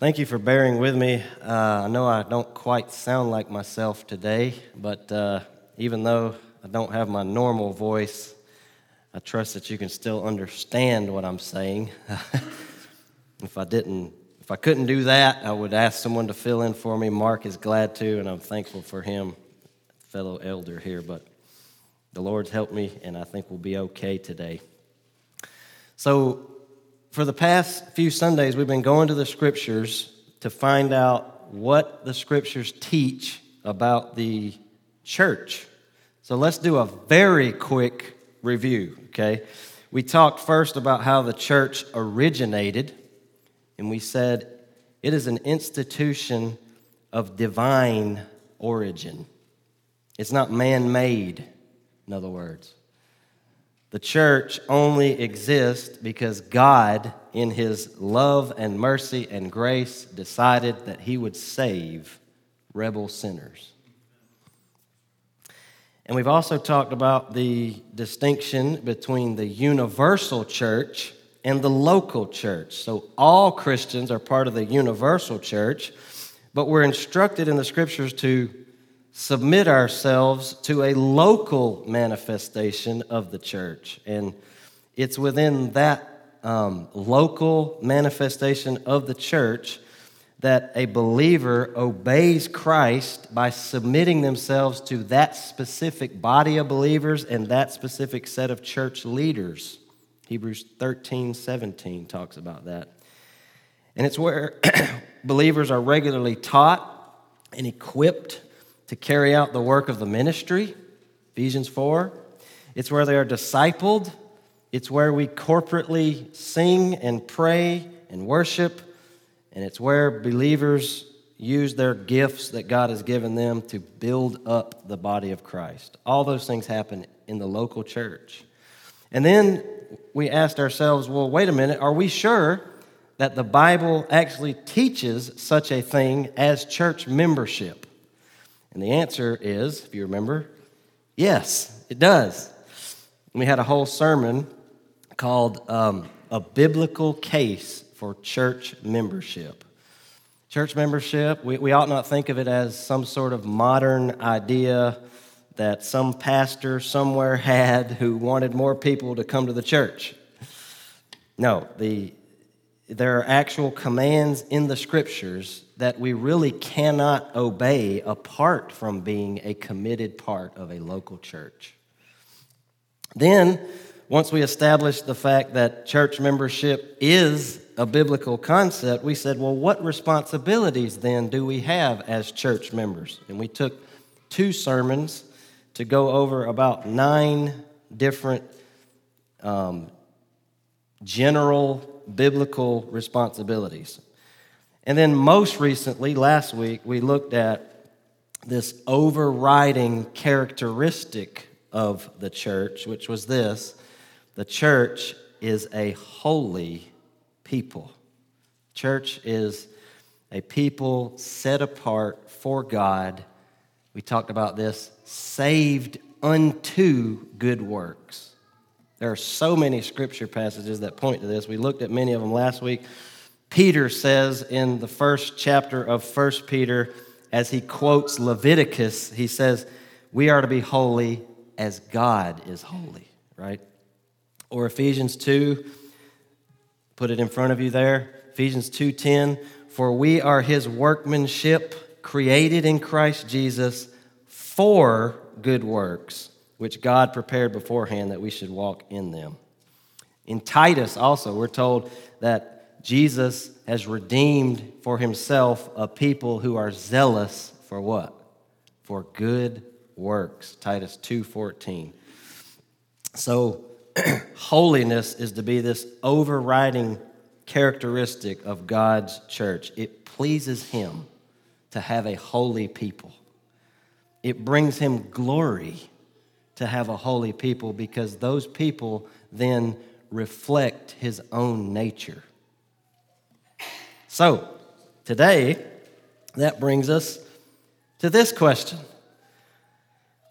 Thank you for bearing with me. Uh, I know I don't quite sound like myself today, but uh, even though I don't have my normal voice, I trust that you can still understand what I'm saying. if I didn't, if I couldn't do that, I would ask someone to fill in for me. Mark is glad to, and I'm thankful for him, fellow elder here. But the Lord's helped me, and I think we'll be okay today. So for the past few Sundays, we've been going to the scriptures to find out what the scriptures teach about the church. So let's do a very quick review, okay? We talked first about how the church originated, and we said it is an institution of divine origin. It's not man made, in other words. The church only exists because God, in his love and mercy and grace, decided that he would save rebel sinners. And we've also talked about the distinction between the universal church and the local church. So all Christians are part of the universal church, but we're instructed in the scriptures to submit ourselves to a local manifestation of the church. And it's within that um, local manifestation of the church that a believer obeys Christ by submitting themselves to that specific body of believers and that specific set of church leaders. Hebrews 13, 17 talks about that. And it's where believers are regularly taught and equipped to carry out the work of the ministry, Ephesians 4. It's where they are discipled. It's where we corporately sing and pray and worship. And it's where believers use their gifts that God has given them to build up the body of Christ. All those things happen in the local church. And then we asked ourselves, well, wait a minute, are we sure that the Bible actually teaches such a thing as church membership? And the answer is, if you remember, yes, it does. We had a whole sermon called um, A Biblical Case for Church Membership. Church membership, we, we ought not think of it as some sort of modern idea that some pastor somewhere had who wanted more people to come to the church. No, the, there are actual commands in the scriptures that we really cannot obey apart from being a committed part of a local church. Then, once we established the fact that church membership is a biblical concept, we said, well, what responsibilities then do we have as church members? And we took two sermons to go over about nine different um, general biblical responsibilities. And then, most recently, last week, we looked at this overriding characteristic of the church, which was this the church is a holy people. Church is a people set apart for God. We talked about this saved unto good works. There are so many scripture passages that point to this. We looked at many of them last week. Peter says in the first chapter of First Peter, as he quotes Leviticus, he says, We are to be holy as God is holy, right? Or Ephesians 2, put it in front of you there. Ephesians 2:10, for we are his workmanship created in Christ Jesus for good works, which God prepared beforehand that we should walk in them. In Titus also, we're told that Jesus has redeemed for himself a people who are zealous for what? For good works. Titus 2:14. So holiness is to be this overriding characteristic of God's church. It pleases him to have a holy people. It brings him glory to have a holy people because those people then reflect his own nature. So, today, that brings us to this question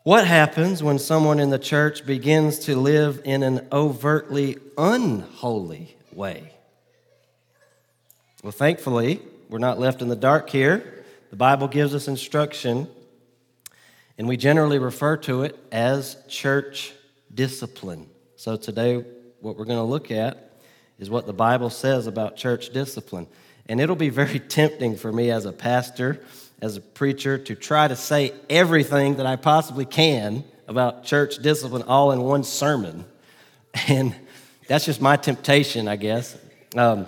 What happens when someone in the church begins to live in an overtly unholy way? Well, thankfully, We're not left in the dark here. The Bible gives us instruction, and we generally refer to it as church discipline. So today, what we're going to look at is what the Bible says about church discipline. And it'll be very tempting for me as a pastor, as a preacher, to try to say everything that I possibly can about church discipline all in one sermon. And that's just my temptation, I guess. Um,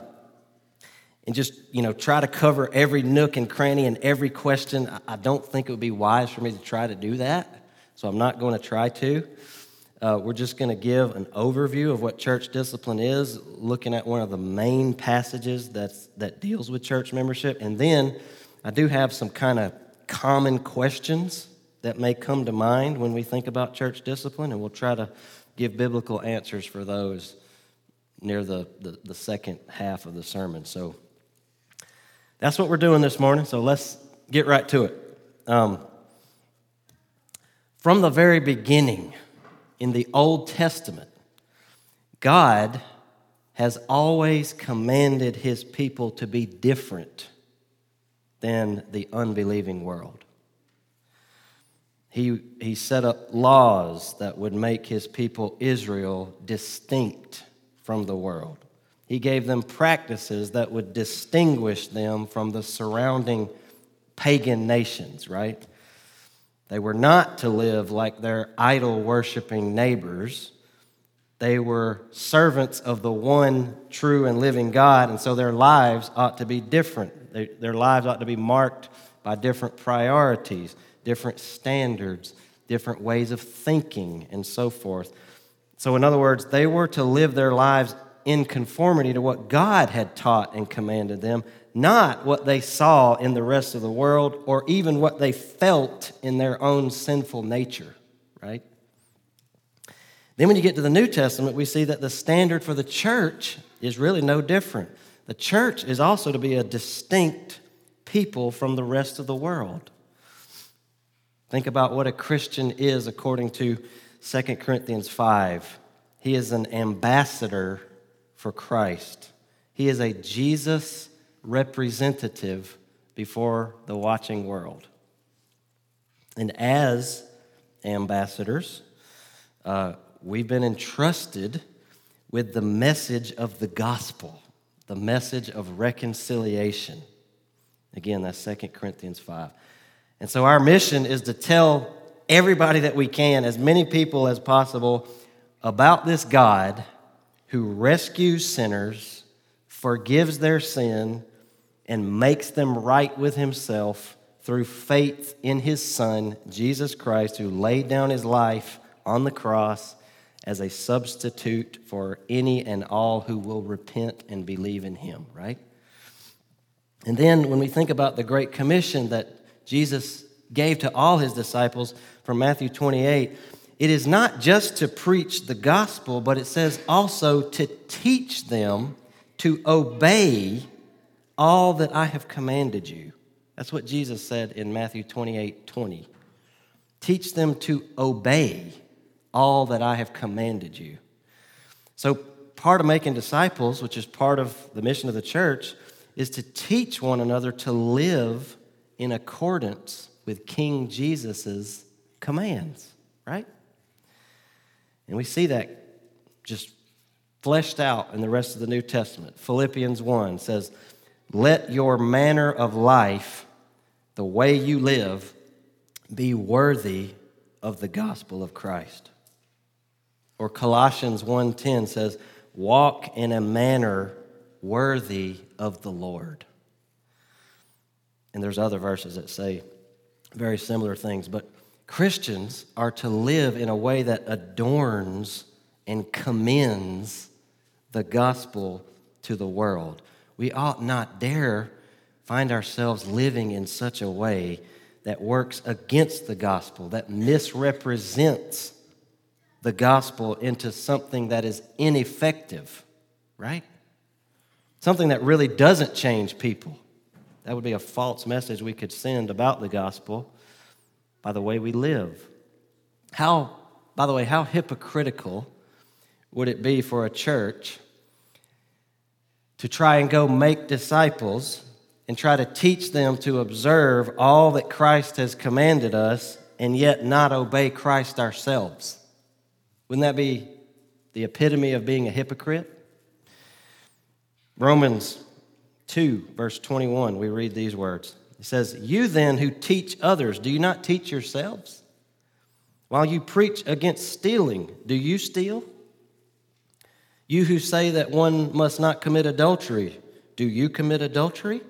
and just, you know, try to cover every nook and cranny and every question. I don't think it would be wise for me to try to do that. So I'm not going to try to. Uh, we're just going to give an overview of what church discipline is, looking at one of the main passages that's, that deals with church membership. And then I do have some kind of common questions that may come to mind when we think about church discipline, and we'll try to give biblical answers for those near the, the, the second half of the sermon. So that's what we're doing this morning. So let's get right to it. Um, from the very beginning, in the Old Testament, God has always commanded his people to be different than the unbelieving world. He, he set up laws that would make his people Israel distinct from the world. He gave them practices that would distinguish them from the surrounding pagan nations, right? They were not to live like their idol worshiping neighbors. They were servants of the one true and living God, and so their lives ought to be different. They, their lives ought to be marked by different priorities, different standards, different ways of thinking, and so forth. So, in other words, they were to live their lives in conformity to what God had taught and commanded them, not what they saw in the rest of the world or even what they felt in their own sinful nature, right? Then, when you get to the New Testament, we see that the standard for the church is really no different. The church is also to be a distinct people from the rest of the world. Think about what a Christian is according to 2 Corinthians 5. He is an ambassador for Christ, he is a Jesus representative before the watching world. And as ambassadors, uh, we've been entrusted with the message of the gospel, the message of reconciliation. Again, that's 2 Corinthians 5. And so our mission is to tell everybody that we can, as many people as possible, about this God who rescues sinners, forgives their sin, and makes them right with himself through faith in his Son, Jesus Christ, who laid down his life on the cross as a substitute for any and all who will repent and believe in him, right? And then when we think about the Great Commission that Jesus gave to all his disciples from Matthew 28, it is not just to preach the gospel, but it says also to teach them to obey all that I have commanded you. That's what Jesus said in Matthew 28 20. Teach them to obey all that I have commanded you. So, part of making disciples, which is part of the mission of the church, is to teach one another to live in accordance with King Jesus' commands, right? And we see that just fleshed out in the rest of the New Testament. Philippians 1 says, let your manner of life, the way you live, be worthy of the gospel of Christ. Or Colossians 1:10 says, "Walk in a manner worthy of the Lord." And there's other verses that say very similar things, but Christians are to live in a way that adorns and commends the gospel to the world we ought not dare find ourselves living in such a way that works against the gospel, that misrepresents the gospel into something that is ineffective, right? Something that really doesn't change people. That would be a false message we could send about the gospel by the way we live. How, by the way, how hypocritical would it be for a church to try and go make disciples and try to teach them to observe all that Christ has commanded us and yet not obey Christ ourselves. Wouldn't that be the epitome of being a hypocrite? Romans 2, verse 21, we read these words. It says, You then who teach others, do you not teach yourselves? While you preach against stealing, do you steal? You who say that one must not commit adultery, do you commit adultery?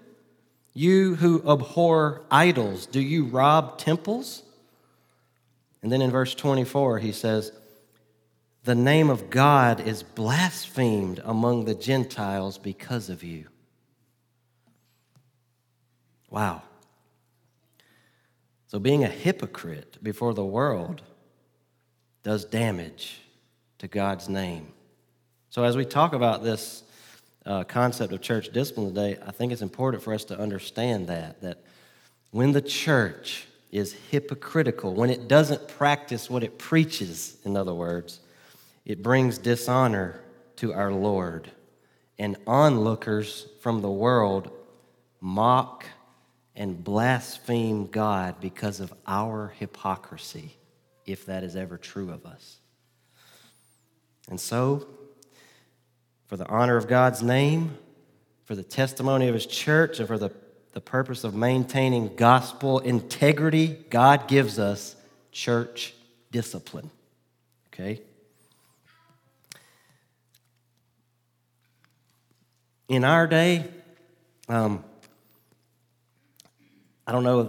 You who abhor idols, do you rob temples? And then in verse 24, he says, The name of God is blasphemed among the Gentiles because of you. Wow. So being a hypocrite before the world does damage to God's name. So as we talk about this uh, concept of church discipline today, I think it's important for us to understand that that when the church is hypocritical, when it doesn't practice what it preaches, in other words, it brings dishonor to our Lord. And onlookers from the world mock and blaspheme God because of our hypocrisy, if that is ever true of us. And so, for the honor of God's name, for the testimony of His church, and for the, the purpose of maintaining gospel integrity, God gives us church discipline. Okay? In our day, um, I don't know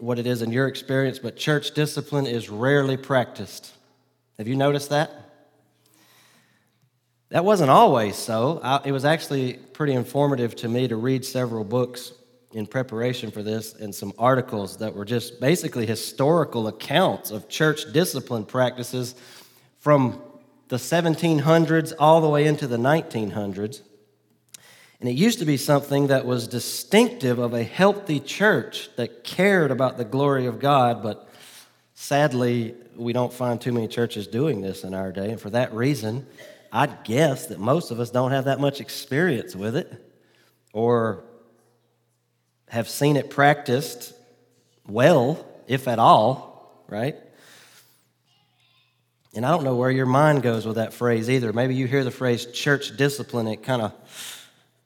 what it is in your experience, but church discipline is rarely practiced. Have you noticed that? That wasn't always so. I, it was actually pretty informative to me to read several books in preparation for this and some articles that were just basically historical accounts of church discipline practices from the 1700s all the way into the 1900s. And it used to be something that was distinctive of a healthy church that cared about the glory of God, but sadly, we don't find too many churches doing this in our day. And for that reason, I'd guess that most of us don't have that much experience with it or have seen it practiced well, if at all, right? And I don't know where your mind goes with that phrase either. Maybe you hear the phrase church discipline, it kind of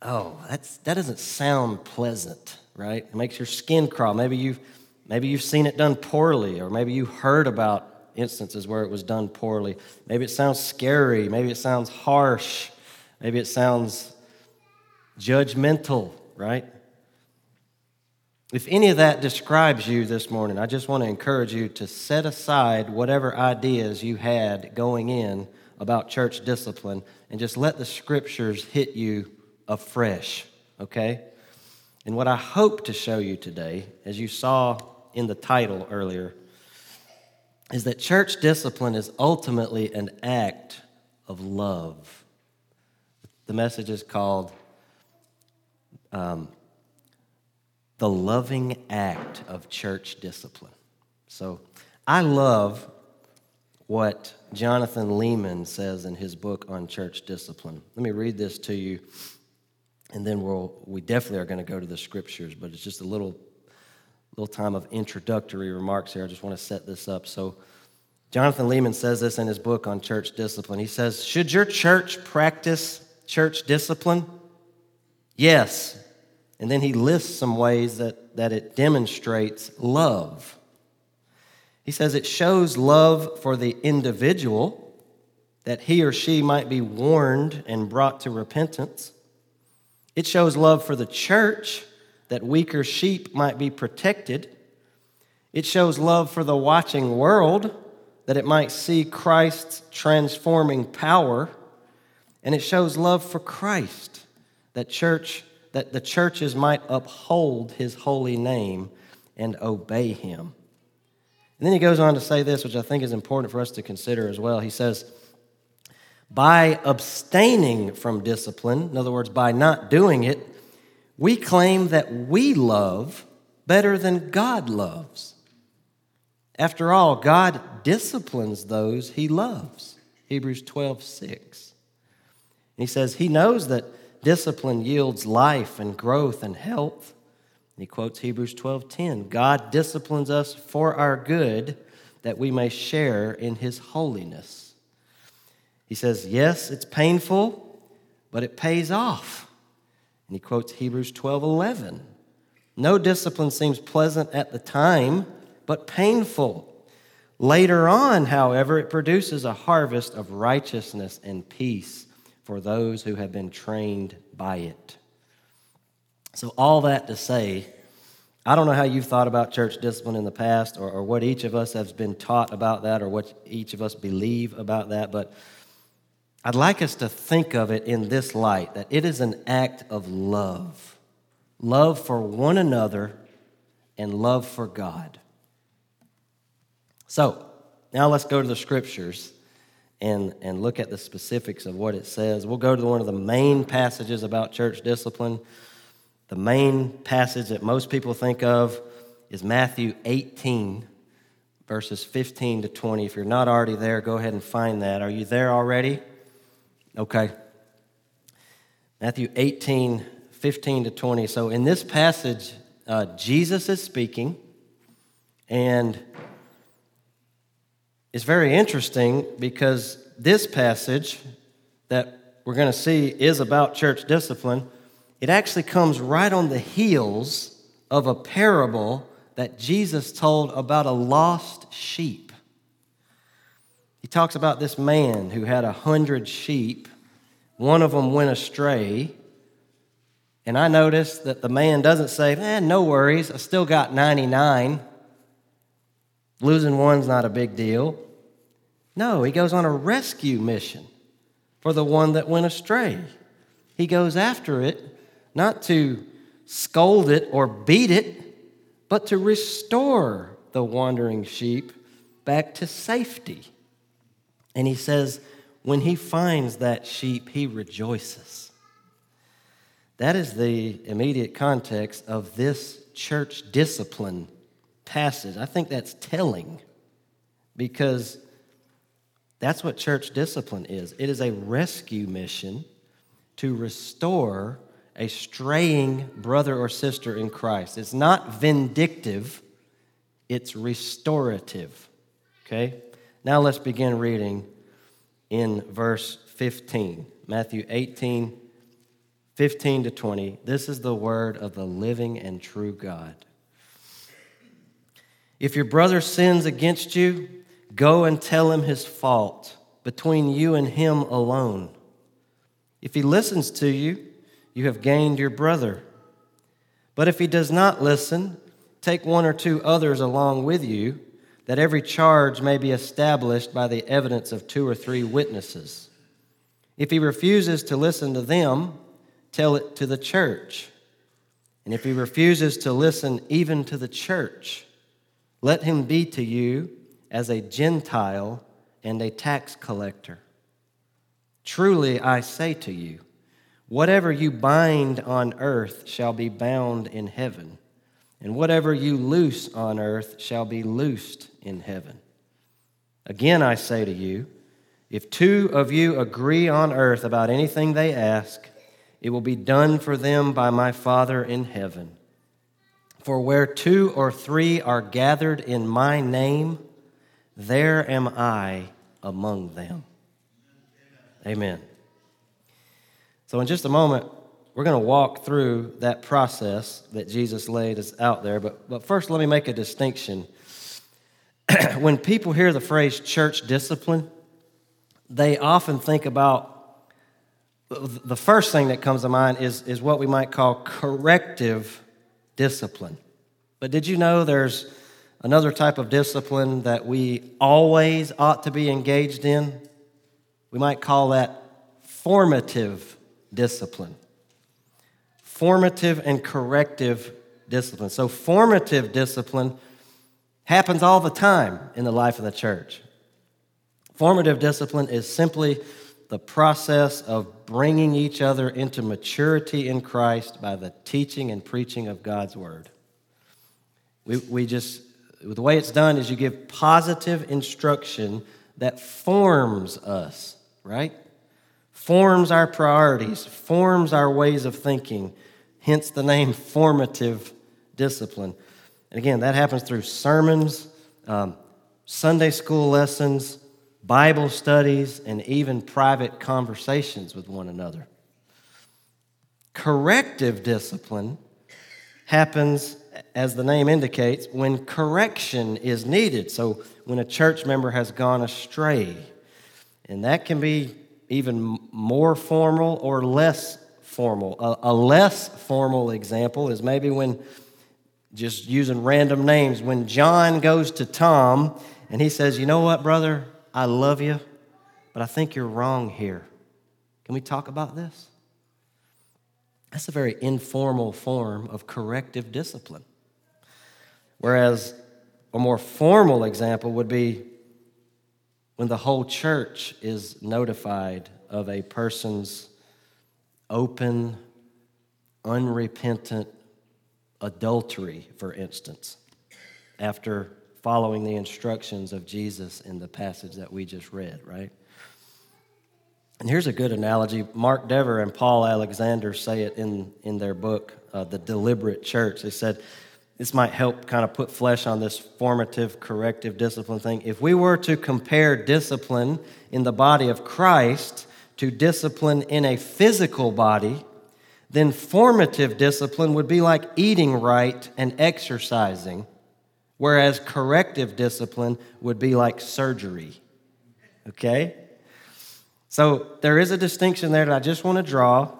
oh, that's, that doesn't sound pleasant, right? It makes your skin crawl. Maybe you've, maybe you've seen it done poorly, or maybe you heard about instances where it was done poorly. Maybe it sounds scary. Maybe it sounds harsh. Maybe it sounds judgmental, right? If any of that describes you this morning, I just want to encourage you to set aside whatever ideas you had going in about church discipline and just let the scriptures hit you afresh, okay? And what I hope to show you today, as you saw in the title earlier, is that church discipline is ultimately an act of love. The message is called um, The Loving Act of Church Discipline. So I love what Jonathan Leeman says in his book on church discipline. Let me read this to you and then we'll we definitely are going to go to the scriptures but it's just a little little time of introductory remarks here. I just want to set this up. So jonathan leeman says this in his book on church discipline. He says should your church practice church discipline? Yes. And then he lists some ways that, that it demonstrates love. He says it shows love for the individual that he or she might be warned and brought to repentance it shows love for the church that weaker sheep might be protected. It shows love for the watching world that it might see Christ's transforming power. And it shows love for Christ that church that the churches might uphold his holy name and obey him. And then he goes on to say this, which I think is important for us to consider as well. He says, by abstaining from discipline, in other words, by not doing it, we claim that we love better than God loves. After all, God disciplines those he loves. Hebrews 12, 6. And he says he knows that discipline yields life and growth and health. he quotes Hebrews 12:10. God disciplines us for our good that we may share in his holiness. He says, "Yes, it's painful, but it pays off." And he quotes Hebrews 12:11. No discipline seems pleasant at the time, but painful. Later on, however, it produces a harvest of righteousness and peace for those who have been trained by it. So, all that to say, I don't know how you've thought about church discipline in the past or, or what each of us has been taught about that or what each of us believe about that, but I'd like us to think of it in this light that it is an act of love love for one another and love for God. So, now let's go to the scriptures and, and look at the specifics of what it says. We'll go to one of the main passages about church discipline. The main passage that most people think of is Matthew 18, verses 15 to 20. If you're not already there, go ahead and find that. Are you there already? Okay. Matthew 18, 15 to 20. So in this passage, uh, Jesus is speaking, and it's very interesting because this passage that we're going to see is about church discipline. It actually comes right on the heels of a parable that Jesus told about a lost sheep. He talks about this man who had a hundred sheep. One of them went astray. And I noticed that the man doesn't say, man, no worries, I still got 99. Losing one's not a big deal. No, he goes on a rescue mission for the one that went astray. He goes after it, not to scold it or beat it, but to restore the wandering sheep back to safety. And he says, when he finds that sheep, he rejoices. That is the immediate context of this church discipline passage. I think that's telling because that's what church discipline is it is a rescue mission to restore a straying brother or sister in Christ. It's not vindictive, it's restorative. Okay? Now let's begin reading in verse 15. Matthew 18, 15 to 20. This is the word of the living and true God. If your brother sins against you, Go and tell him his fault between you and him alone. If he listens to you, you have gained your brother. But if he does not listen, take one or two others along with you, that every charge may be established by the evidence of two or three witnesses. If he refuses to listen to them, tell it to the church. And if he refuses to listen even to the church, let him be to you as a Gentile and a tax collector. Truly, I say to you, whatever you bind on earth shall be bound in heaven, and whatever you loose on earth shall be loosed in heaven. Again, I say to you, if two of you agree on earth about anything they ask, it will be done for them by my Father in heaven. For where two or three are gathered in my name, there am I among them. Amen. So, in just a moment, we're going to walk through that process that Jesus laid us out there. But, but first, let me make a distinction. when people hear the phrase church discipline, they often think about the first thing that comes to mind is, is what we might call corrective discipline. But did you know there's Another type of discipline that we always ought to be engaged in, we might call that formative discipline. Formative and corrective discipline. So, formative discipline happens all the time in the life of the church. Formative discipline is simply the process of bringing each other into maturity in Christ by the teaching and preaching of God's word. We, we just the way it's done is you give positive instruction that forms us, right? Forms our priorities, forms our ways of thinking, hence the name formative discipline. And again, that happens through sermons, um, Sunday school lessons, Bible studies, and even private conversations with one another. Corrective discipline happens, as the name indicates, when correction is needed. So, when a church member has gone astray, and that can be even more formal or less formal. A, a, less formal example is maybe when, just using random names, when John goes to Tom and he says, You know what, brother? I love you, but I think you're wrong here. Can we talk about this? That's a very informal form of corrective discipline. Whereas a more formal example would be when the whole church is notified of a person's open, unrepentant adultery, for instance, after following the instructions of Jesus in the passage that we just read, right? And here's a good analogy. Mark Dever and Paul Alexander say it in, in their book, uh, The Deliberate Church. They said, this might help kind of put flesh on this formative, corrective discipline thing. If we were to compare discipline in the body of Christ to discipline in a physical body, then formative discipline would be like eating right and exercising, whereas corrective discipline would be like surgery. Okay? So there is a distinction there that I just want to draw.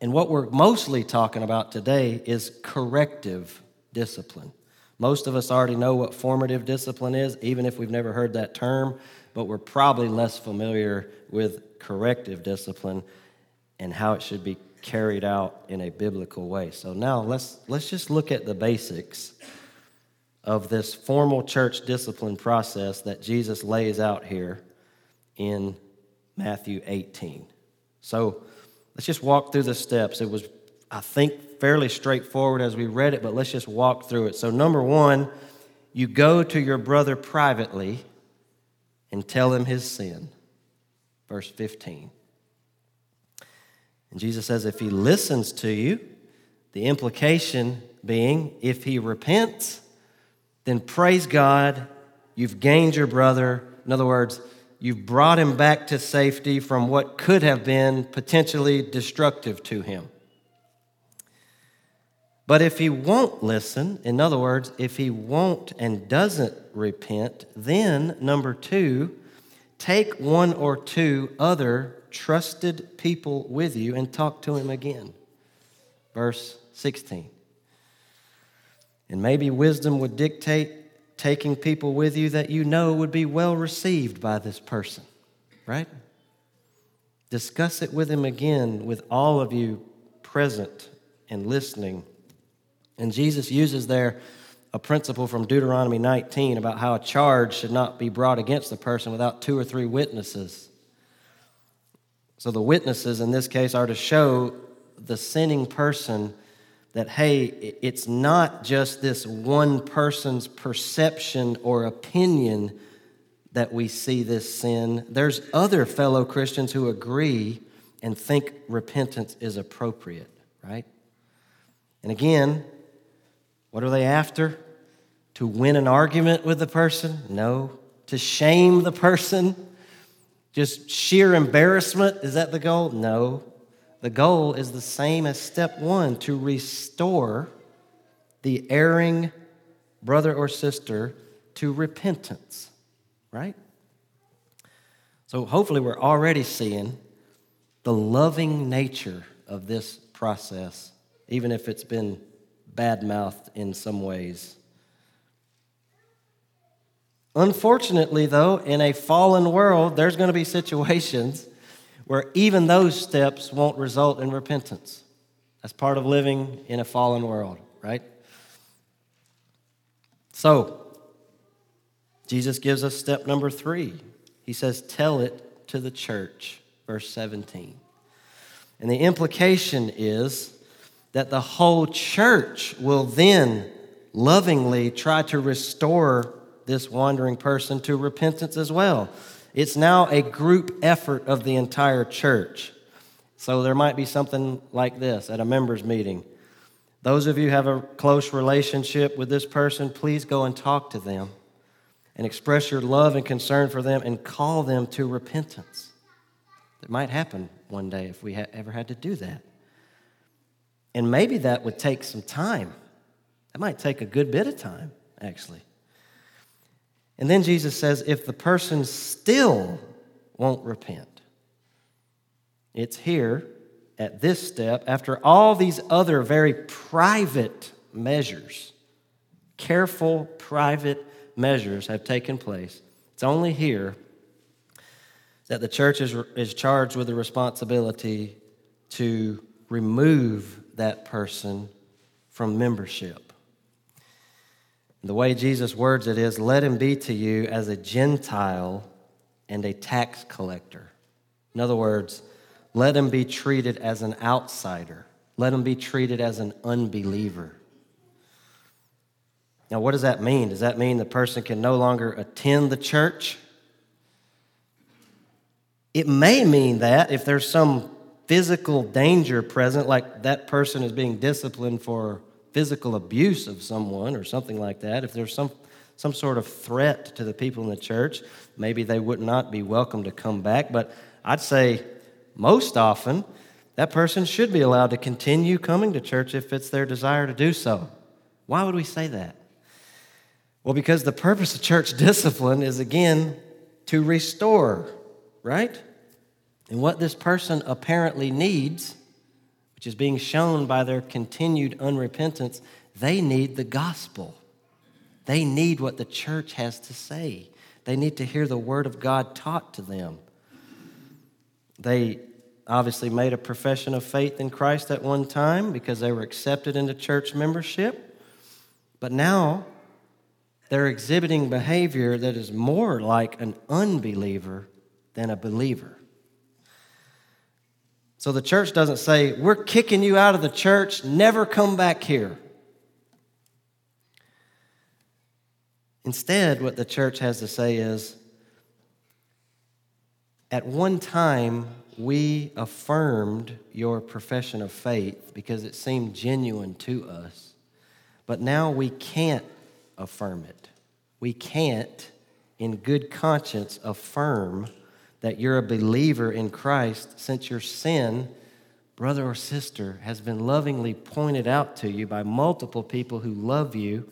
And what we're mostly talking about today is corrective discipline. Most of us already know what formative discipline is, even if we've never heard that term, but we're probably less familiar with corrective discipline and how it should be carried out in a biblical way. So now let's let's just look at the basics of this formal church discipline process that Jesus lays out here in Matthew 18. So let's just walk through the steps. It was I think fairly straightforward as we read it, but let's just walk through it. So, number one, you go to your brother privately and tell him his sin. Verse 15. And Jesus says, if he listens to you, the implication being, if he repents, then praise God, you've gained your brother. In other words, you've brought him back to safety from what could have been potentially destructive to him. But if he won't listen, in other words, if he won't and doesn't repent, then number two, take one or two other trusted people with you and talk to him again. Verse 16. And maybe wisdom would dictate taking people with you that you know would be well received by this person, right? Discuss it with him again with all of you present and listening and Jesus uses there a principle from Deuteronomy 19 about how a charge should not be brought against the person without two or three witnesses. So the witnesses in this case are to show the sinning person that, hey, it's not just this one person's perception or opinion that we see this sin. There's other fellow Christians who agree and think repentance is appropriate, right? And again, what are they after? To win an argument with the person? No. To shame the person? Just sheer embarrassment? Is that the goal? No. The goal is the same as step one to restore the erring brother or sister to repentance, right? So hopefully, we're already seeing the loving nature of this process, even if it's been bad mouthed in some ways. Unfortunately, though, in a fallen world, there's going to be situations where even those steps won't result in repentance. That's part of living in a fallen world, right? So, Jesus gives us step number three. He says, Tell it to the church, verse 17. And the implication is that the whole church will then lovingly try to restore this wandering person to repentance as well. It's now a group effort of the entire church. So there might be something like this at a members' meeting. Those of you have a close relationship with this person, please go and talk to them and express your love and concern for them and call them to repentance. It might happen one day if we ha- ever had to do that. And maybe that would take some time. That might take a good bit of time, actually. And then Jesus says if the person still won't repent, it's here at this step, after all these other very private measures, careful, private measures have taken place, it's only here that the church is, is charged with the responsibility to remove that person from membership. The way Jesus words it is let him be to you as a Gentile and a tax collector. In other words, let him be treated as an outsider. Let him be treated as an unbeliever. Now, what does that mean? Does that mean the person can no longer attend the church? It may mean that if there's some physical danger present, like that person is being disciplined for physical abuse of someone or something like that, if there's some, some sort of threat to the people in the church, maybe they would not be welcome to come back. But I'd say most often, that person should be allowed to continue coming to church if it's their desire to do so. Why would we say that? Well, because the purpose of church discipline is again to restore, right? And what this person apparently needs, which is being shown by their continued unrepentance, they need the gospel. They need what the church has to say. They need to hear the word of God taught to them. They obviously made a profession of faith in Christ at one time because they were accepted into church membership. But now they're exhibiting behavior that is more like an unbeliever than a believer. So the church doesn't say, We're kicking you out of the church, never come back here. Instead, what the church has to say is, At one time, we affirmed your profession of faith because it seemed genuine to us, but now we can't affirm it. We can't, in good conscience, affirm that you're a believer in Christ since your sin, brother or sister, has been lovingly pointed out to you by multiple people who love you,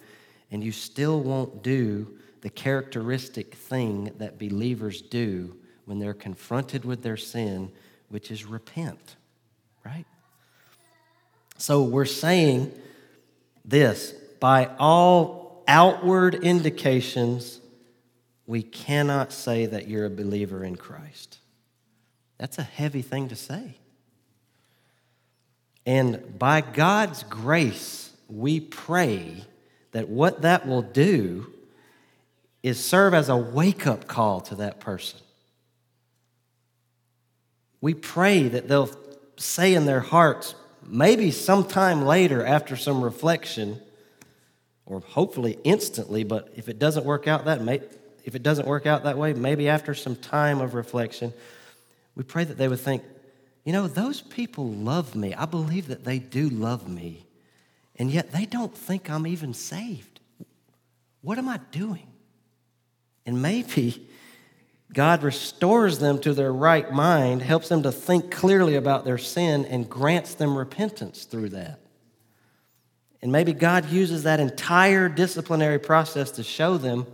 and you still won't do the characteristic thing that believers do when they're confronted with their sin, which is repent, right? So we're saying this by all outward indications, we cannot say that you're a believer in Christ. That's a heavy thing to say. And by God's grace, we pray that what that will do is serve as a wake up call to that person. We pray that they'll say in their hearts, maybe sometime later after some reflection, or hopefully instantly, but if it doesn't work out that may, if it doesn't work out that way, maybe after some time of reflection, we pray that they would think, you know, those people love me. I believe that they do love me. And yet they don't think I'm even saved. What am I doing? And maybe God restores them to their right mind, helps them to think clearly about their sin, and grants them repentance through that. And maybe God uses that entire disciplinary process to show them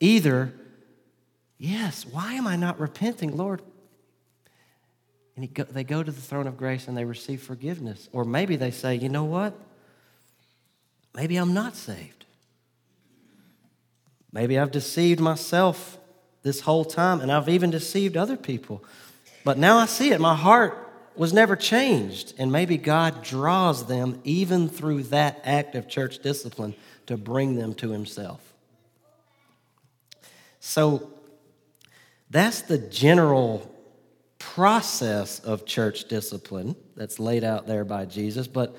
either, yes, why am I not repenting, Lord? And go, they go to the throne of grace and they receive forgiveness. Or maybe they say, you know what? Maybe I'm not saved. Maybe I've deceived myself this whole time, and I've even deceived other people. But now I see it. My heart was never changed. And maybe God draws them even through that act of church discipline to bring them to Himself. So that's the general process of church discipline that's laid out there by Jesus. But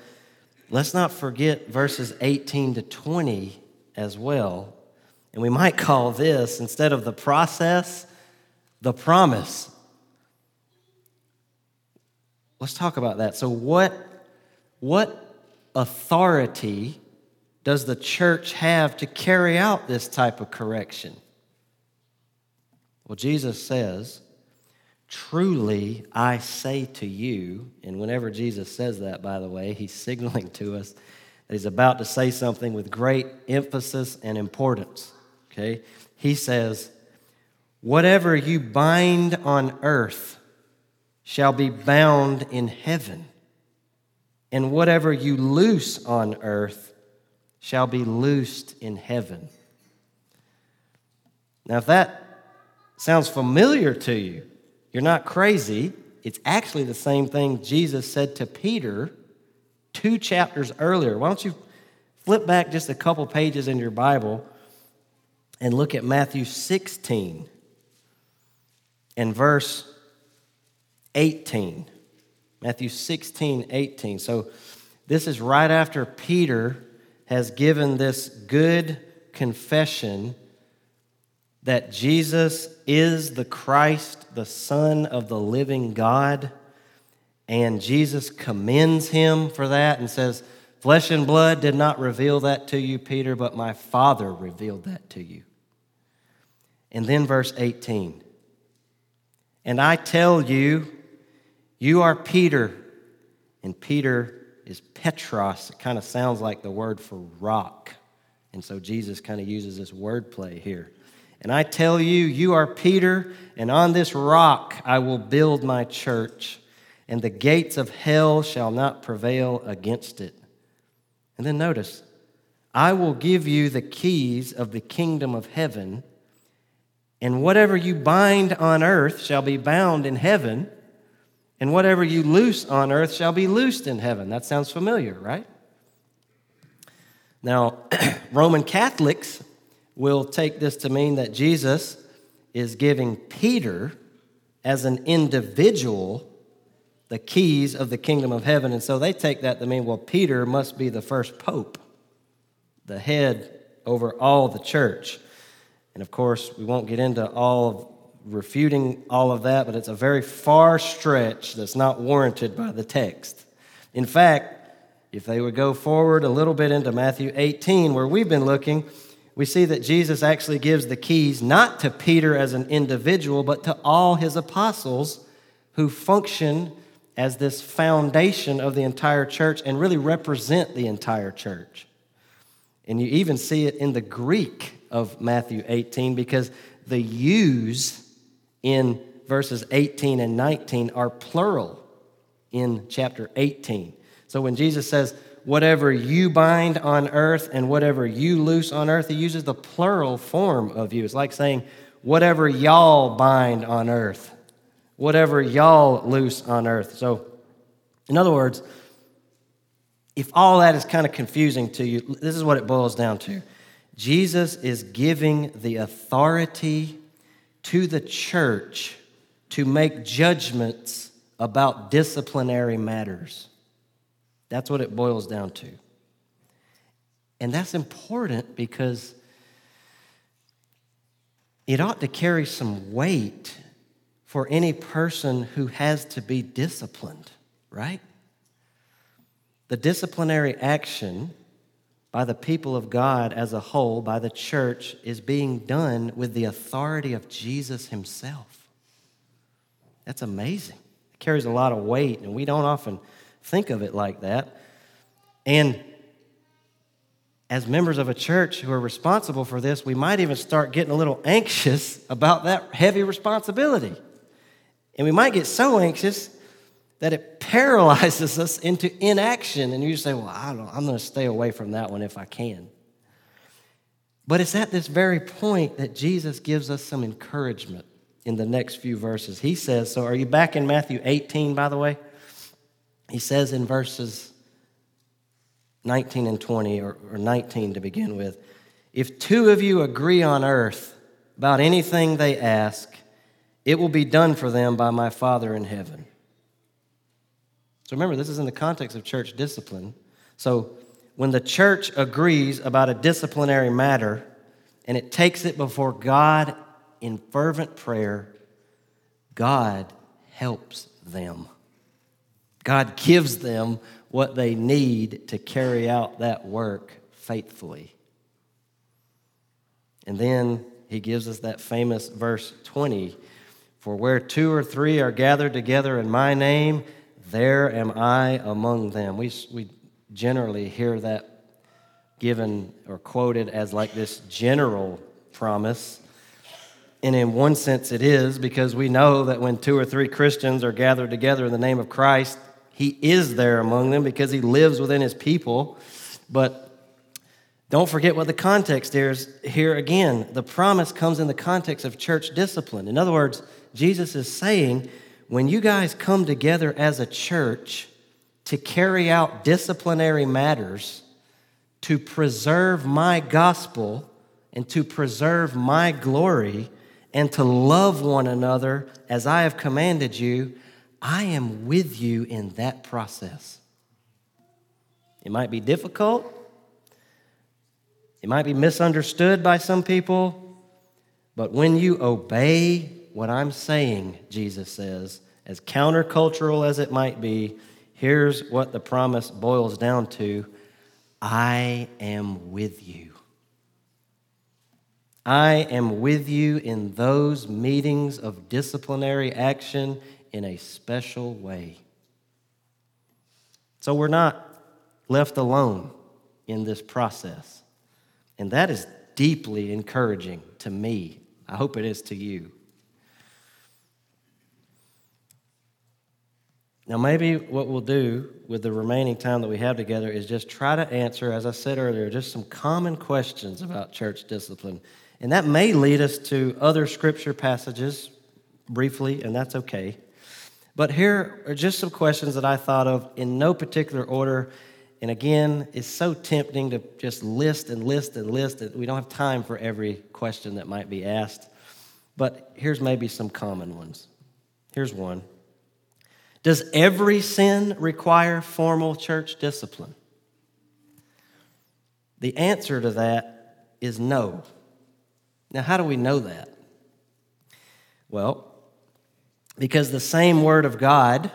let's not forget verses 18 to 20 as well. And we might call this, instead of the process, the promise. Let's talk about that. So, what, what authority does the church have to carry out this type of correction? Well, Jesus says, Truly I say to you, and whenever Jesus says that, by the way, he's signaling to us that he's about to say something with great emphasis and importance. Okay? He says, Whatever you bind on earth shall be bound in heaven, and whatever you loose on earth shall be loosed in heaven. Now, if that sounds familiar to you, you're not crazy. It's actually the same thing Jesus said to Peter two chapters earlier. Why don't you flip back just a couple pages in your Bible and look at Matthew 16 and verse 18. Matthew 16, 18. So this is right after Peter has given this good confession that Jesus is the Christ, the Son of the living God. And Jesus commends him for that and says, Flesh and blood did not reveal that to you, Peter, but my Father revealed that to you. And then verse 18 And I tell you, you are Peter, and Peter is Petros. It kind of sounds like the word for rock. And so Jesus kind of uses this wordplay here. And I tell you, you are Peter, and on this rock I will build my church, and the gates of hell shall not prevail against it. And then notice, I will give you the keys of the kingdom of heaven, and whatever you bind on earth shall be bound in heaven, and whatever you loose on earth shall be loosed in heaven. That sounds familiar, right? Now, Roman Catholics will take this to mean that Jesus is giving Peter, as an individual, the keys of the kingdom of heaven. And so they take that to mean, well, Peter must be the first pope, the head over all the church. And of course, we won't get into all of refuting all of that, but it's a very far stretch that's not warranted by the text. In fact, if they would go forward a little bit into Matthew 18, where we've been looking, we see that Jesus actually gives the keys not to Peter as an individual, but to all his apostles who function as this foundation of the entire church and really represent the entire church. And you even see it in the Greek of Matthew 18 because the yous in verses 18 and 19 are plural in chapter 18. So when Jesus says, whatever you bind on earth and whatever you loose on earth. He uses the plural form of you. It's like saying, whatever y'all bind on earth, whatever y'all loose on earth. So, in other words, if all that is kind of confusing to you, this is what it boils down to Jesus is giving the authority to the church to make judgments about disciplinary matters. That's what it boils down to. And that's important because it ought to carry some weight for any person who has to be disciplined, right? The disciplinary action by the people of God as a whole, by the church, is being done with the authority of Jesus himself. That's amazing. It carries a lot of weight, and we don't often think of it like that. And as members of a church who are responsible for this, we might even start getting a little anxious about that heavy responsibility. And we might get so anxious that it paralyzes us into inaction. And you say, Well, I don't, I'm going to stay away from that one if I can. But it's at this very point that Jesus gives us some encouragement in the next few verses. He says, So are you back in Matthew 18, by the way? He says in verses 19 and 20, or, or 19 to begin with, if two of you agree on earth about anything they ask, it will be done for them by my Father in heaven. So remember, this is in the context of church discipline. So when the church agrees about a disciplinary matter and it takes it before God in fervent prayer, God helps them. God gives them what they need to carry out that work faithfully. And then he gives us that famous verse 20 For where two or three are gathered together in my name, there am I among them. We, we generally hear that given or quoted as like this general promise. And in one sense, it is because we know that when two or three Christians are gathered together in the name of Christ, He is there among them because He lives within His people. But don't forget what the context is here again. The promise comes in the context of church discipline. In other words, Jesus is saying, when you guys come together as a church to carry out disciplinary matters, to preserve my gospel and to preserve my glory and to love one another as I have commanded you, I am with you in that process. It might be difficult, it might be misunderstood by some people, but when you obey what I'm saying, Jesus says, as countercultural as it might be, here's what the promise boils down to I am with you. I am with you in those meetings of disciplinary action in a special way. So we're not left alone in this process. And that is deeply encouraging to me. I hope it is to you. Now, maybe what we'll do with the remaining time that we have together is just try to answer, as I said earlier, just some common questions about church discipline. And that may lead us to other scripture passages briefly, and that's okay. But here are just some questions that I thought of in no particular order. And again, it's so tempting to just list and list and list. We don't have time for every question that might be asked. But here's maybe some common ones. Here's one does every sin require formal church discipline? The answer to that is no. Now, how do we know that? Well, because the same Word of God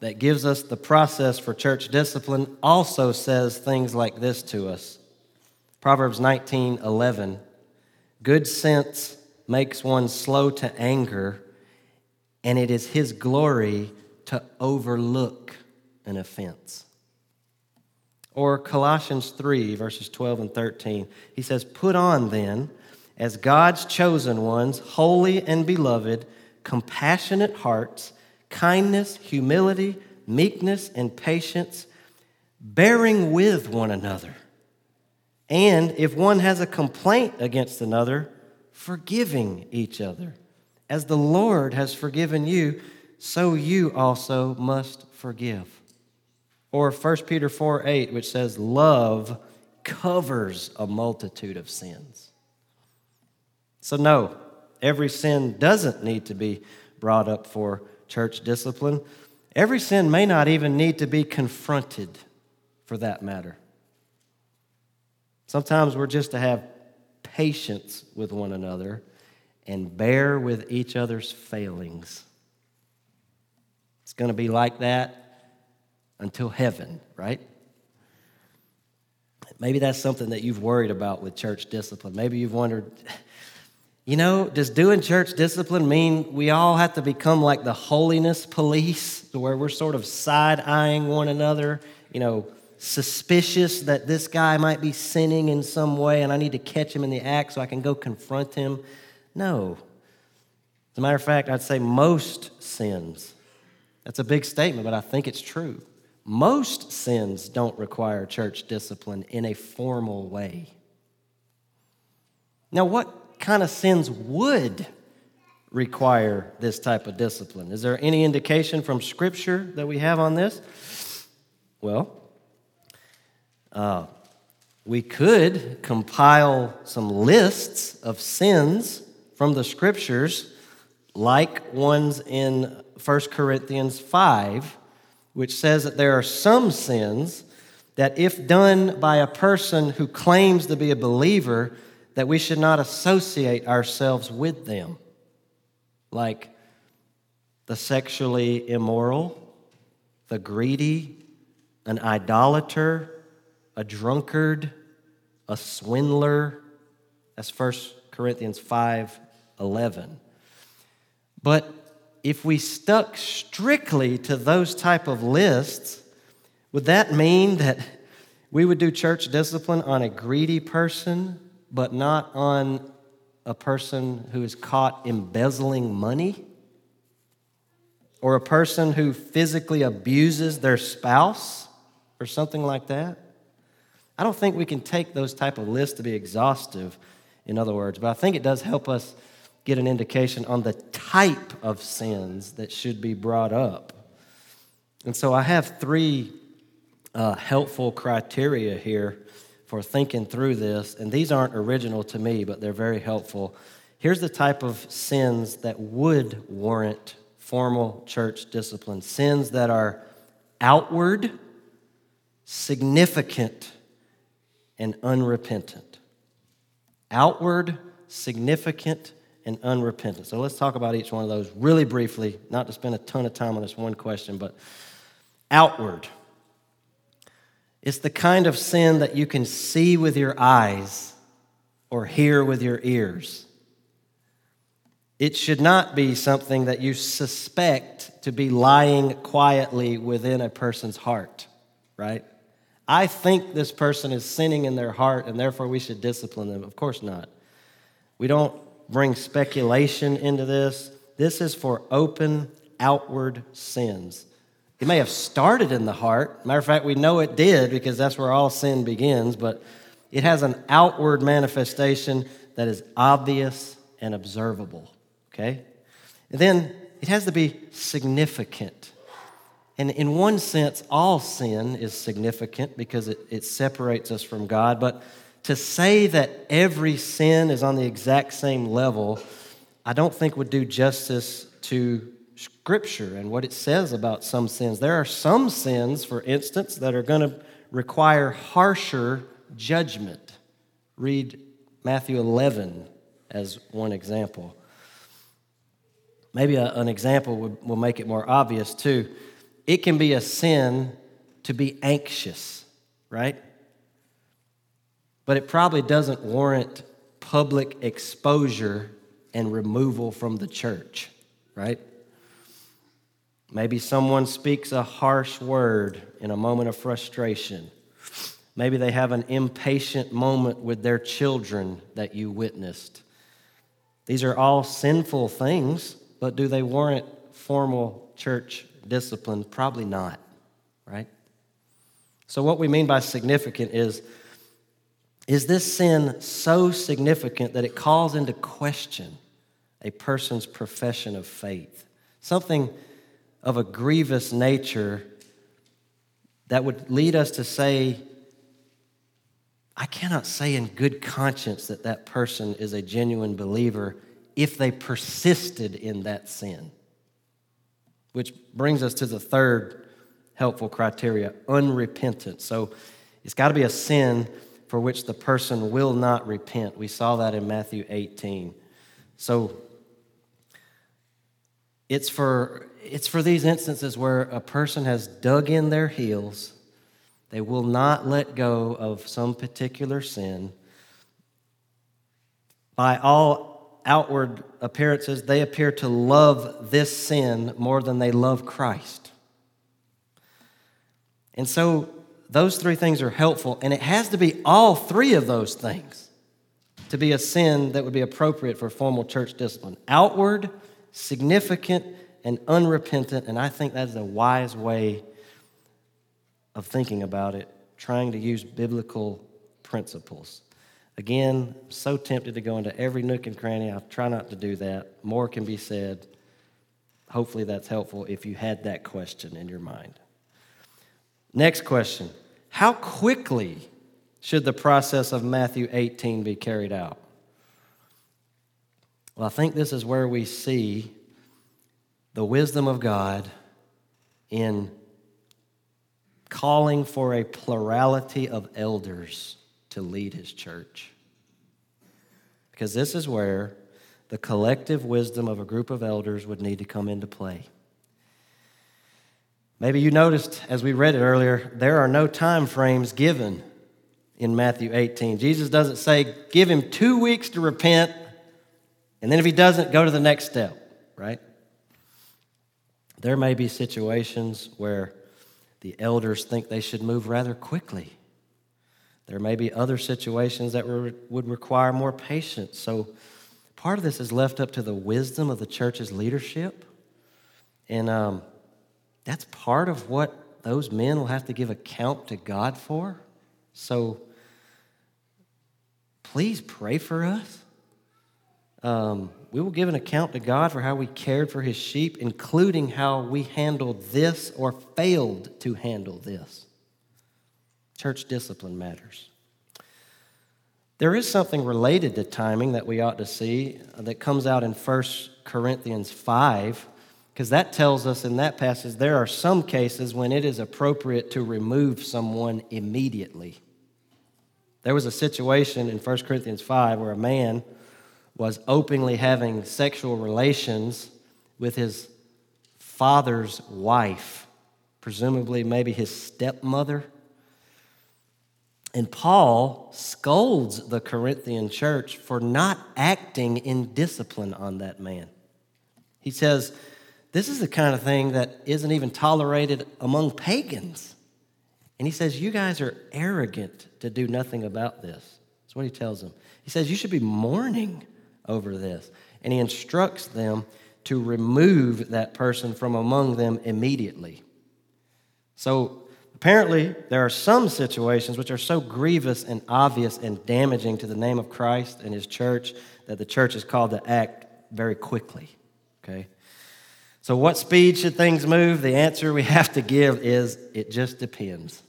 that gives us the process for church discipline also says things like this to us Proverbs 19 11. Good sense makes one slow to anger, and it is his glory to overlook an offense. Or Colossians 3, verses 12 and 13. He says, Put on then, as God's chosen ones, holy and beloved, compassionate hearts, kindness, humility, meekness, and patience, bearing with one another. And if one has a complaint against another, forgiving each other, as the Lord has forgiven you so you also must forgive. Or 1 Peter 4 8, which says, Love covers a multitude of sins. So, no, every sin doesn't need to be brought up for church discipline. Every sin may not even need to be confronted for that matter. Sometimes we're just to have patience with one another and bear with each other's failings. It's going to be like that until heaven, right? Maybe that's something that you've worried about with church discipline. Maybe you've wondered, you know, does doing church discipline mean we all have to become like the holiness police, where we're sort of side eyeing one another, you know, suspicious that this guy might be sinning in some way and I need to catch him in the act so I can go confront him? No. As a matter of fact, I'd say most sins that's a big statement, but I think it's true. Most sins don't require church discipline in a formal way. Now, what kind of sins would require this type of discipline? Is there any indication from Scripture that we have on this? Well, uh, we could compile some lists of sins from the Scriptures, like ones in 1 Corinthians 5, which says that there are some sins that, if done by a person who claims to be a believer, that we should not associate ourselves with them, like the sexually immoral, the greedy, an idolater, a drunkard, a swindler. That's 1 Corinthians 5 11. But if we stuck strictly to those type of lists, would that mean that we would do church discipline on a greedy person, but not on a person who is caught embezzling money? Or a person who physically abuses their spouse or something like that? I don't think we can take those type of lists to be exhaustive, in other words, but I think it does help us get an indication on the type of sins that should be brought up. And so I have three uh, helpful criteria here for thinking through this, and these aren't original to me, but they're very helpful. Here's the type of sins that would warrant formal church discipline sins that are outward, significant, and unrepentant. Outward, significant, and unrepentant. So let's talk about each one of those really briefly, not to spend a ton of time on this one question, but outward. It's the kind of sin that you can see with your eyes or hear with your ears. It should not be something that you suspect to be lying quietly within a person's heart, right? I think this person is sinning in their heart and therefore we should discipline them. Of course not. We don't bring speculation into this. This is for open, outward sins. It may have started in the heart. Matter of fact, we know it did because that's where all sin begins, but it has an outward manifestation that is obvious and observable. Okay? And then it has to be significant. And in one sense, all sin is significant because it, it separates us from God, but to say that every sin is on the exact same level, I don't think would do justice to Scripture and what it says about some sins. There are some sins, for instance, that are going to require harsher judgment. Read Matthew 11 as one example. Maybe a, an example will, will make it more obvious too. It can be a sin to be anxious, right? but it probably doesn't warrant public exposure and removal from the church, right? Maybe someone speaks a harsh word in a moment of frustration. Maybe they have an impatient moment with their children that you witnessed. These are all sinful things, but do they warrant formal church discipline? Probably not, right? So, what we mean by significant is is this sin so significant that it calls into question a person's profession of faith? Something of a grievous nature that would lead us to say, I cannot say in good conscience that that person is a genuine believer if they persisted in that sin. Which brings us to the third helpful criteria unrepentant. So it's got to be a sin for which the person will not repent. We saw that in Matthew 18. So it's for, it's for these instances where a person has dug in their heels, they will not let go of some particular sin. By all outward appearances, they appear to love this sin more than they love Christ. And so those three things are helpful, and it has to be all three of those things to be a sin that would be appropriate for formal church discipline outward, significant, and unrepentant. And I think that is a wise way of thinking about it, trying to use biblical principles. Again, I'm so tempted to go into every nook and cranny. I try not to do that. More can be said. Hopefully, that's helpful if you had that question in your mind. Next question How quickly should the process of Matthew 18 be carried out? Well, I think this is where we see the wisdom of God in calling for a plurality of elders to lead his church. Because this is where the collective wisdom of a group of elders would need to come into play. Maybe you noticed as we read it earlier, there are no time frames given in Matthew 18. Jesus doesn't say, give him two weeks to repent, and then if he doesn't, go to the next step, right? There may be situations where the elders think they should move rather quickly. There may be other situations that would require more patience. So, part of this is left up to the wisdom of the church's leadership. And um, that's part of what those men will have to give account to God for. So, please pray for us. Um, we will give an account to God for how we cared for his sheep, including how we handled this or failed to handle this. Church discipline matters. There is something related to timing that we ought to see that comes out in 1 Corinthians 5, because that tells us in that passage there are some cases when it is appropriate to remove someone immediately. There was a situation in 1 Corinthians 5 where a man was openly having sexual relations with his father's wife, presumably maybe his stepmother. And Paul scolds the Corinthian church for not acting in discipline on that man. He says, This is the kind of thing that isn't even tolerated among pagans. And he says, You guys are arrogant to do nothing about this. That's what he tells them. He says, You should be mourning over this. And he instructs them to remove that person from among them immediately. So apparently, there are some situations which are so grievous and obvious and damaging to the name of Christ and his church that the church is called to act very quickly. Okay? So, what speed should things move? The answer we have to give is it just depends.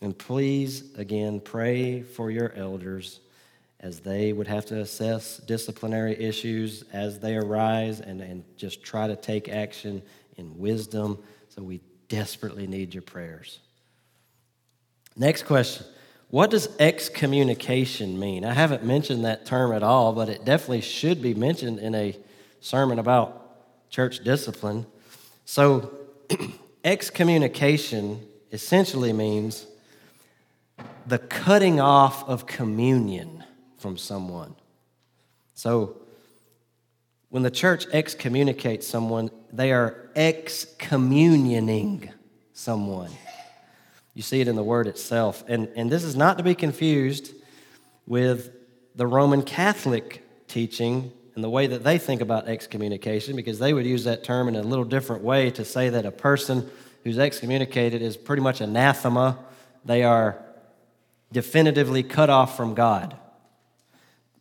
And please, again, pray for your elders as they would have to assess disciplinary issues as they arise and, and just try to take action in wisdom. So we desperately need your prayers. Next question What does excommunication mean? I haven't mentioned that term at all, but it definitely should be mentioned in a sermon about church discipline. So, excommunication essentially means the cutting off of communion from someone. So, when the church excommunicates someone, they are excommunioning someone. You see it in the word itself. And, and this is not to be confused with the Roman Catholic teaching and the way that they think about excommunication, because they would use that term in a little different way to say that a person who's excommunicated is pretty much anathema. They are definitively cut off from God.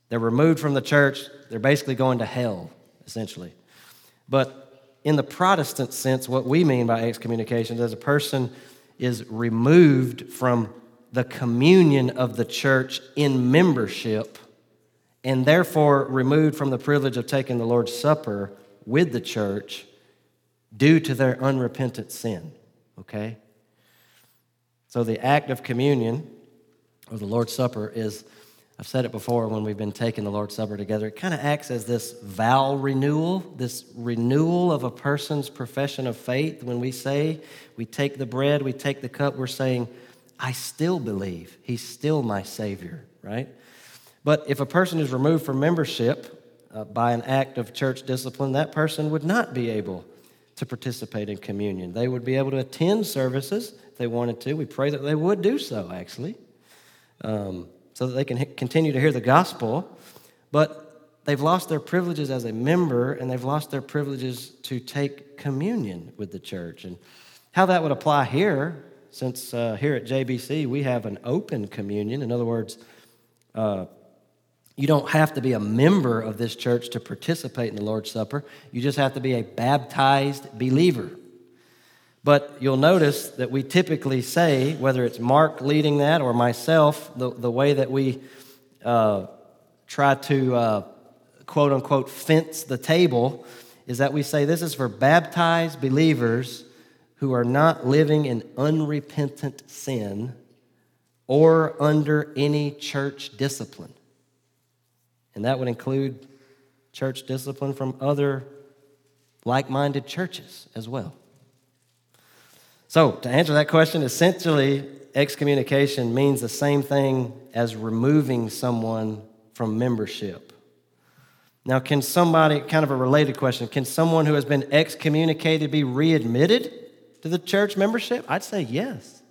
They're removed from the church. They're basically going to hell, essentially. But in the Protestant sense, what we mean by excommunication is a person is removed from the communion of the church in membership and therefore removed from the privilege of taking the Lord's Supper with the church due to their unrepentant sin. Okay? So the act of communion or the Lord's Supper is, I've said it before when we've been taking the Lord's Supper together, it kind of acts as this vow renewal, this renewal of a person's profession of faith. When we say, we take the bread, we take the cup, we're saying, I still believe. He's still my Savior, right? But if a person is removed from membership uh, by an act of church discipline, that person would not be able to participate in communion. They would be able to attend services if they wanted to. We pray that they would do so, actually um, so that they can continue to hear the gospel. But they've lost their privileges as a member and they've lost their privileges to take communion with the church. And how that would apply here, since uh, here at JBC we have an open communion. In other words, uh, you don't have to be a member of this church to participate in the Lord's Supper. You just have to be a baptized believer. But you'll notice that we typically say, whether it's Mark leading that or myself, the, the way that we uh, try to uh, quote unquote fence the table is that we say this is for baptized believers who are not living in unrepentant sin or under any church discipline. And that would include church discipline from other like minded churches as well. So, to answer that question, essentially, excommunication means the same thing as removing someone from membership. Now, can somebody, kind of a related question, can someone who has been excommunicated be readmitted to the church membership? I'd say yes.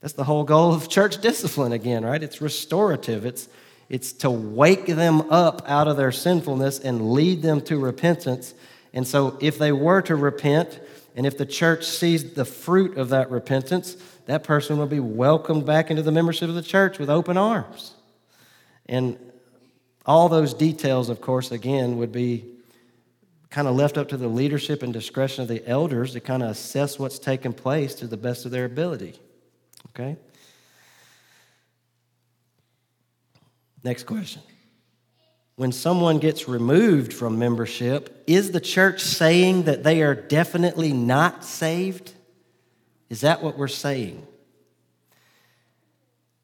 That's the whole goal of church discipline again, right? It's restorative. It's it's to wake them up out of their sinfulness and lead them to repentance. And so if they were to repent and if the church sees the fruit of that repentance, that person will be welcomed back into the membership of the church with open arms. And all those details, of course, again, would be kind of left up to the leadership and discretion of the elders to kind of assess what's taken place to the best of their ability. Okay? Next question. When someone gets removed from membership, is the church saying that they are definitely not saved? Is that what we're saying?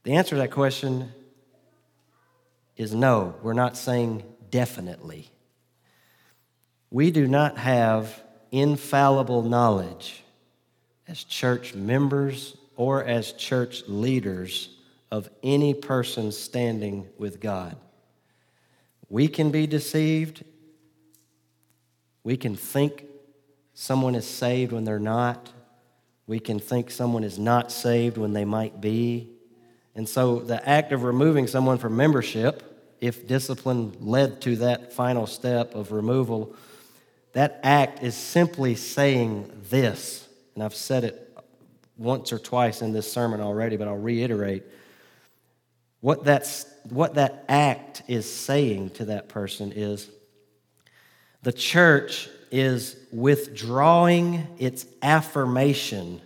The answer to that question is no, we're not saying definitely. We do not have infallible knowledge as church members or as church leaders of any person standing with God. We can be deceived. We can think someone is saved when they're not. We can think someone is not saved when they might be. And so the act of removing someone from membership, if discipline led to that final step of removal, that act is simply saying this. And I've said it once or twice in this sermon already, but I'll reiterate. What, that's, what that act is saying to that person is the church is withdrawing its affirmation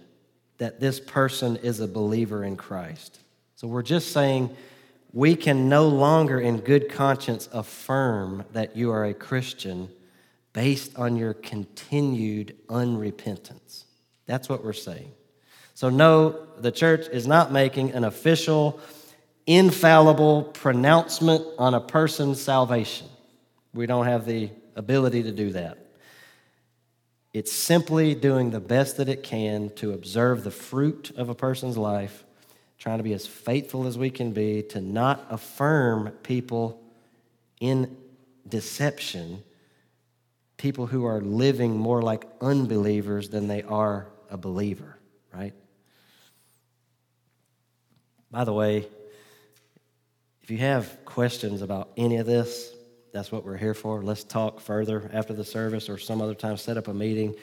that this person is a believer in Christ. So we're just saying we can no longer, in good conscience, affirm that you are a Christian based on your continued unrepentance. That's what we're saying. So, no, the church is not making an official, infallible pronouncement on a person's salvation. We don't have the ability to do that. It's simply doing the best that it can to observe the fruit of a person's life trying to be as faithful as we can be to not affirm people in deception, people who are living more like unbelievers than they are a believer, right? By the way, if you have questions about any of this, that's what we're here for. Let's talk further after the service or some other time, set up a meeting.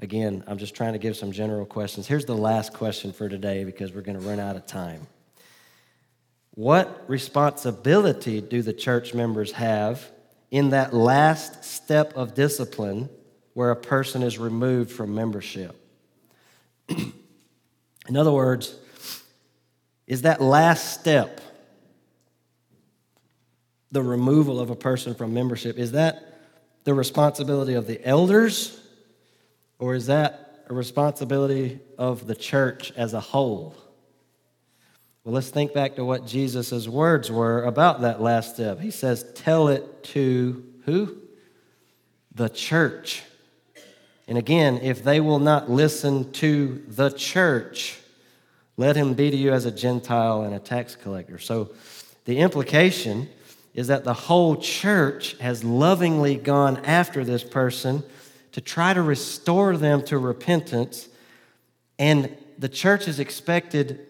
Again, I'm just trying to give some general questions. Here's the last question for today because we're going to run out of time. What responsibility do the church members have in that last step of discipline where a person is removed from membership? in other words, is that last step, the removal of a person from membership, is that the responsibility of the elders or is that a responsibility of the church as a whole? Well, let's think back to what Jesus' words were about that last step. He says, Tell it to who? The church. And again, if they will not listen to the church, let him be to you as a Gentile and a tax collector. So the implication is that the whole church has lovingly gone after this person to try to restore them to repentance. And the church is expected,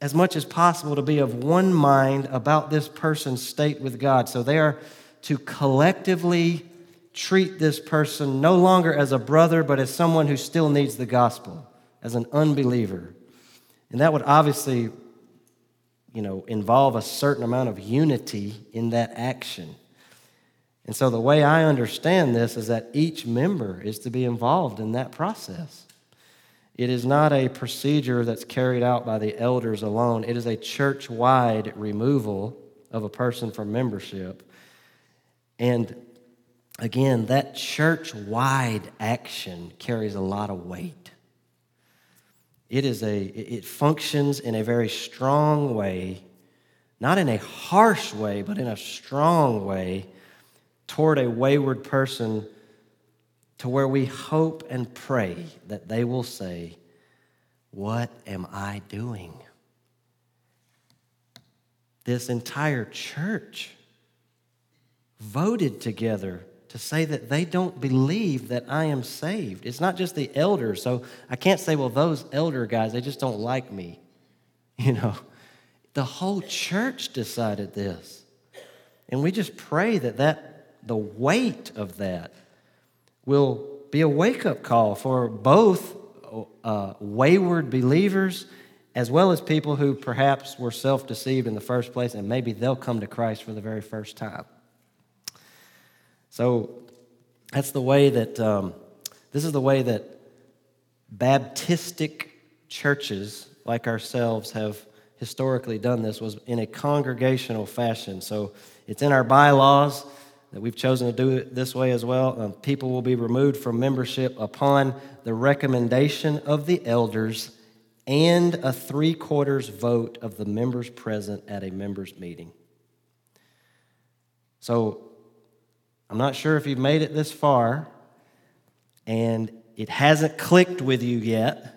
as much as possible, to be of one mind about this person's state with God. So they are to collectively treat this person no longer as a brother, but as someone who still needs the gospel, as an unbeliever. And that would obviously, you know, involve a certain amount of unity in that action. And so, the way I understand this is that each member is to be involved in that process. It is not a procedure that's carried out by the elders alone, it is a church wide removal of a person from membership. And again, that church wide action carries a lot of weight. It is a it functions in a very strong way, not in a harsh way, but in a strong way toward a wayward person to where we hope and pray that they will say, What am I doing? This entire church voted together to say that they don't believe that I am saved. It's not just the elders. So I can't say, well, those elder guys, they just don't like me. You know, the whole church decided this. And we just pray that, that the weight of that will be a wake up call for both uh, wayward believers as well as people who perhaps were self deceived in the first place and maybe they'll come to Christ for the very first time. So that's the way that, um, this is the way that Baptistic churches like ourselves have historically done this was in a congregational fashion. So it's in our bylaws that we've chosen to do it this way as well. Um, people will be removed from membership upon the recommendation of the elders and a three quarters vote of the members present at a members meeting. So I'm not sure if you've made it this far and it hasn't clicked with you yet,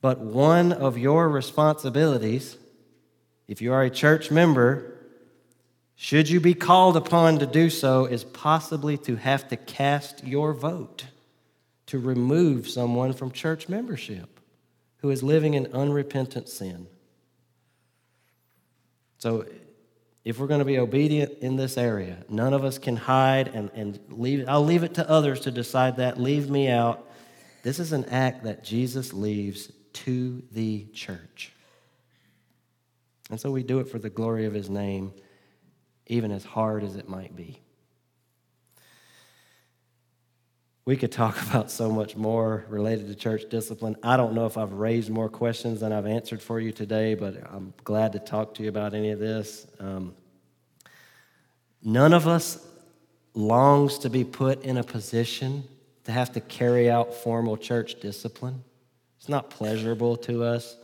but one of your responsibilities, if you are a church member, should you be called upon to do so, is possibly to have to cast your vote to remove someone from church membership who is living in unrepentant sin. So if we're going to be obedient in this area, none of us can hide and, and leave. I'll leave it to others to decide that. Leave me out. This is an act that Jesus leaves to the church. And so we do it for the glory of his name, even as hard as it might be. We could talk about so much more related to church discipline. I don't know if I've raised more questions than I've answered for you today, but I'm glad to talk to you about any of this. Um, none of us longs to be put in a position to have to carry out formal church discipline. It's not pleasurable to us.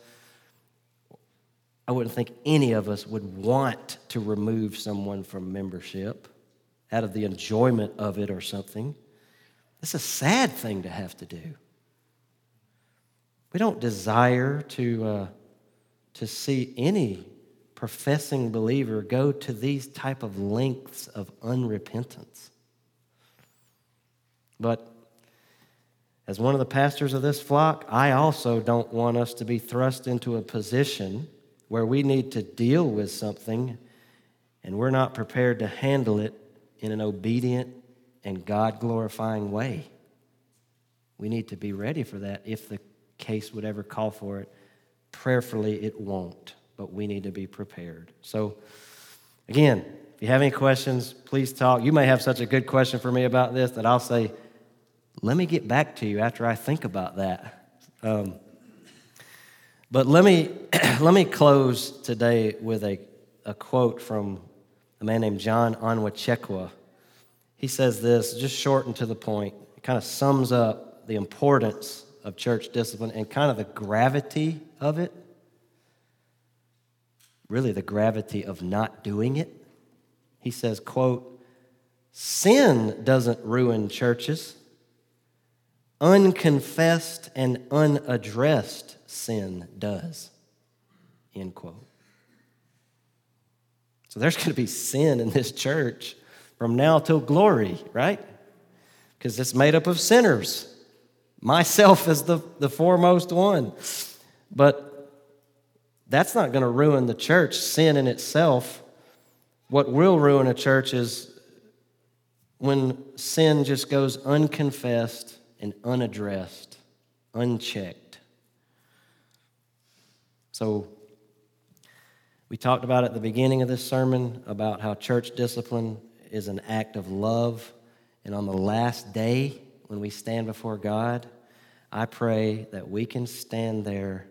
I wouldn't think any of us would want to remove someone from membership out of the enjoyment of it or something. It's a sad thing to have to do. We don't desire to, uh, to see any professing believer go to these type of lengths of unrepentance. But as one of the pastors of this flock, I also don't want us to be thrust into a position where we need to deal with something and we're not prepared to handle it in an obedient and God glorifying way. We need to be ready for that if the case would ever call for it. Prayerfully, it won't, but we need to be prepared. So, again, if you have any questions, please talk. You may have such a good question for me about this that I'll say, let me get back to you after I think about that. Um, but let me, let me close today with a, a quote from a man named John Onwuchekwa he says this, just short and to the point. It kind of sums up the importance of church discipline and kind of the gravity of it. Really, the gravity of not doing it. He says, quote, sin doesn't ruin churches. Unconfessed and unaddressed sin does. End quote. So there's going to be sin in this church from now till glory, right? Because it's made up of sinners. Myself is the, the foremost one. But that's not going to ruin the church, sin in itself. What will ruin a church is when sin just goes unconfessed and unaddressed, unchecked. So, we talked about at the beginning of this sermon about how church discipline is an act of love. And on the last day, when we stand before God, I pray that we can stand there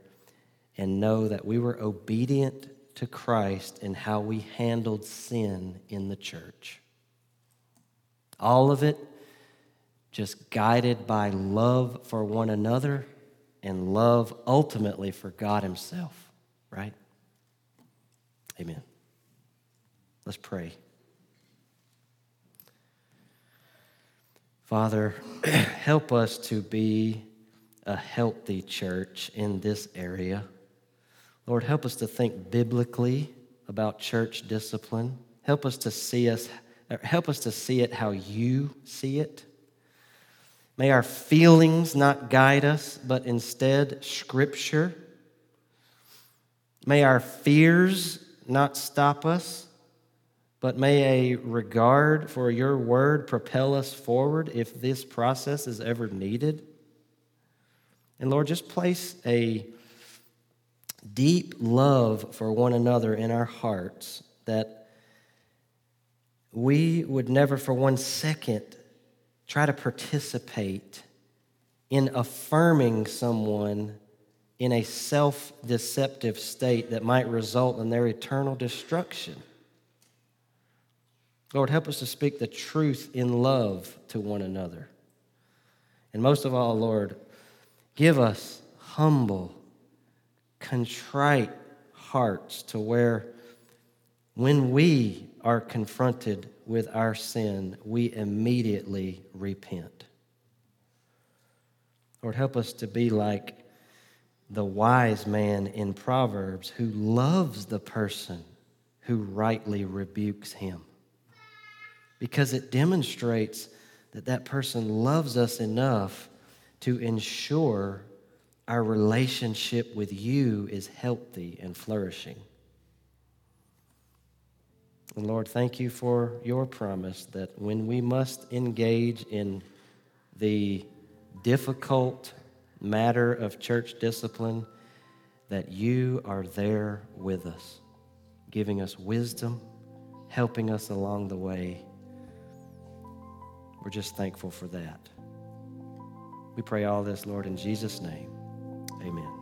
and know that we were obedient to Christ in how we handled sin in the church. All of it just guided by love for one another and love ultimately for God Himself, right? Amen. Let's pray. Father, help us to be a healthy church in this area. Lord, help us to think biblically about church discipline. Help us to see us er, help us to see it how you see it. May our feelings not guide us, but instead scripture. May our fears not stop us, but may a regard for your word propel us forward if this process is ever needed. And Lord, just place a deep love for one another in our hearts that we would never for one second try to participate in affirming someone in a self deceptive state that might result in their eternal destruction. Lord, help us to speak the truth in love to one another. And most of all, Lord, give us humble, contrite hearts to where when we are confronted with our sin, we immediately repent. Lord, help us to be like the wise man in Proverbs who loves the person who rightly rebukes him. Because it demonstrates that that person loves us enough to ensure our relationship with you is healthy and flourishing. And Lord, thank you for your promise that when we must engage in the difficult matter of church discipline, that you are there with us, giving us wisdom, helping us along the way. We're just thankful for that. We pray all this, Lord, in Jesus' name. Amen.